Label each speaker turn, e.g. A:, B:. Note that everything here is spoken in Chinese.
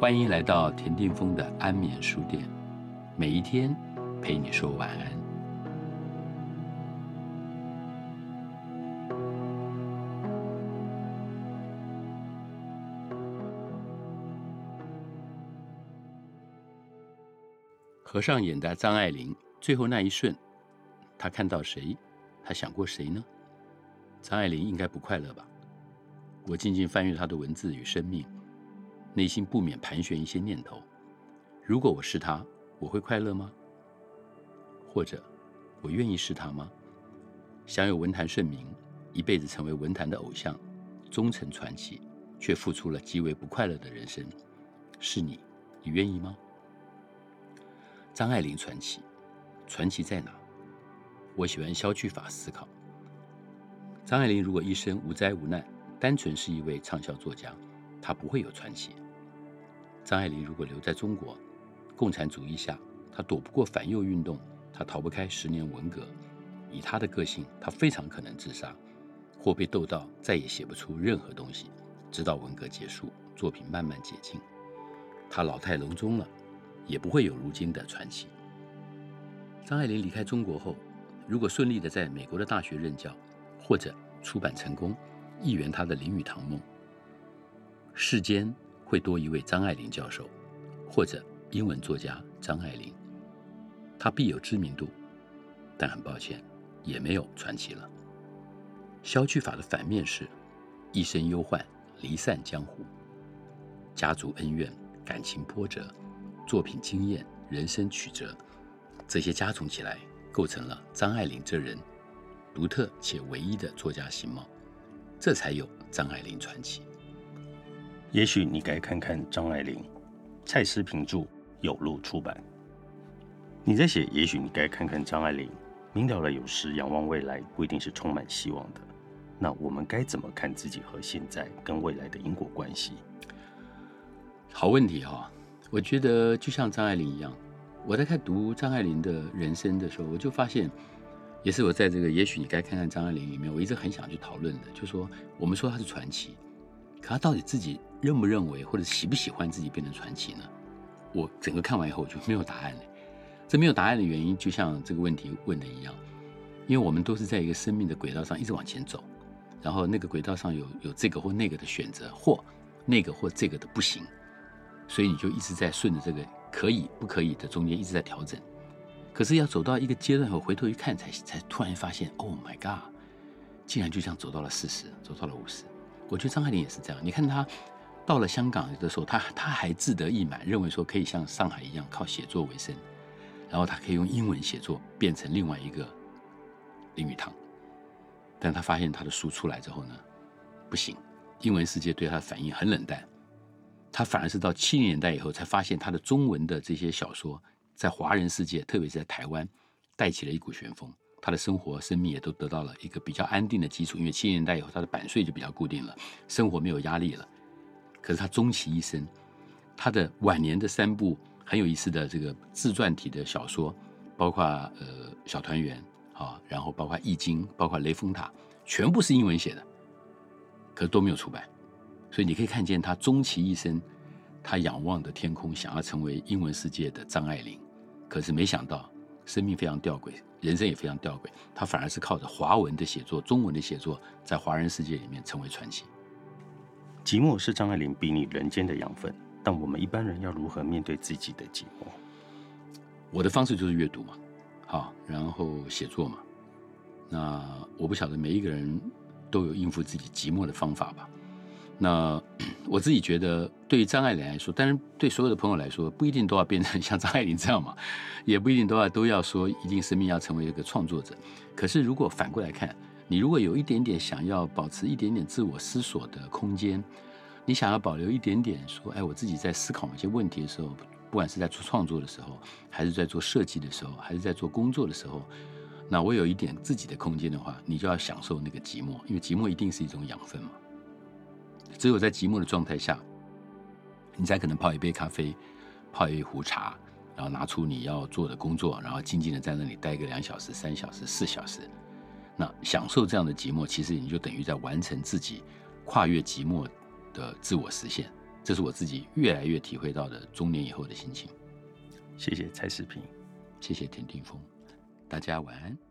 A: 欢迎来到田定峰的安眠书店，每一天陪你说晚安。合上眼的张爱玲，最后那一瞬，她看到谁？她想过谁呢？张爱玲应该不快乐吧？我静静翻阅她的文字与生命，内心不免盘旋一些念头：如果我是他，我会快乐吗？或者，我愿意是他吗？享有文坛盛名，一辈子成为文坛的偶像，终成传奇，却付出了极为不快乐的人生，是你，你愿意吗？张爱玲传奇，传奇在哪？我喜欢消去法思考。张爱玲如果一生无灾无难，单纯是一位畅销作家，她不会有传奇。张爱玲如果留在中国，共产主义下，她躲不过反右运动，她逃不开十年文革。以她的个性，她非常可能自杀，或被斗到再也写不出任何东西，直到文革结束，作品慢慢解禁。她老态龙钟了。也不会有如今的传奇。张爱玲离开中国后，如果顺利的在美国的大学任教，或者出版成功，一圆她的林语堂梦，世间会多一位张爱玲教授，或者英文作家张爱玲，她必有知名度，但很抱歉，也没有传奇了。消去法的反面是，一生忧患，离散江湖，家族恩怨，感情波折。作品经验、人生曲折，这些加总起来，构成了张爱玲这人独特且唯一的作家形貌，这才有张爱玲传奇。
B: 也许你该看看张爱玲，蔡思平著，有路出版。你在写，也许你该看看张爱玲。明了了，有时仰望未来不一定是充满希望的。那我们该怎么看自己和现在跟未来的因果关系？
A: 好问题哈。我觉得就像张爱玲一样，我在看读张爱玲的人生的时候，我就发现，也是我在这个也许你该看看张爱玲里面，我一直很想去讨论的，就说我们说她是传奇，可他到底自己认不认为或者喜不喜欢自己变成传奇呢？我整个看完以后我就没有答案了。这没有答案的原因，就像这个问题问的一样，因为我们都是在一个生命的轨道上一直往前走，然后那个轨道上有有这个或那个的选择，或那个或这个的不行。所以你就一直在顺着这个可以不可以的中间一直在调整，可是要走到一个阶段后回头一看，才才突然发现，Oh my God，竟然就这样走到了四十，走到了五十。我觉得张爱玲也是这样。你看她到了香港的时候，她她还自得意满，认为说可以像上海一样靠写作为生，然后她可以用英文写作变成另外一个林语堂。但她发现她的书出来之后呢，不行，英文世界对她的反应很冷淡。他反而是到七零年代以后，才发现他的中文的这些小说在华人世界，特别是在台湾，带起了一股旋风。他的生活、生命也都得到了一个比较安定的基础。因为七十年代以后，他的版税就比较固定了，生活没有压力了。可是他终其一生，他的晚年的三部很有意思的这个自传体的小说，包括呃《小团圆》啊，然后包括《易经》，包括《雷峰塔》，全部是英文写的，可是都没有出版。所以你可以看见他终其一生，他仰望的天空，想要成为英文世界的张爱玲，可是没想到生命非常吊诡，人生也非常吊诡，他反而是靠着华文的写作、中文的写作，在华人世界里面成为传奇。
B: 寂寞是张爱玲比拟人间的养分，但我们一般人要如何面对自己的寂寞？
A: 我的方式就是阅读嘛，好，然后写作嘛。那我不晓得每一个人都有应付自己寂寞的方法吧。那我自己觉得，对于张爱玲来说，当然对所有的朋友来说，不一定都要变成 像张爱玲这样嘛，也不一定都要都要说一定生命要成为一个创作者。可是如果反过来看，你如果有一点点想要保持一点点自我思索的空间，你想要保留一点点说，哎，我自己在思考某些问题的时候，不管是在做创作的时候，还是在做设计的时候，还是在做工作的时候，那我有一点自己的空间的话，你就要享受那个寂寞，因为寂寞一定是一种养分嘛。只有在寂寞的状态下，你才可能泡一杯咖啡，泡一壶茶，然后拿出你要做的工作，然后静静的在那里待个两小时、三小时、四小时。那享受这样的寂寞，其实你就等于在完成自己跨越寂寞的自我实现。这是我自己越来越体会到的中年以后的心情。
B: 谢谢蔡世平。
A: 谢谢田定峰，大家晚安。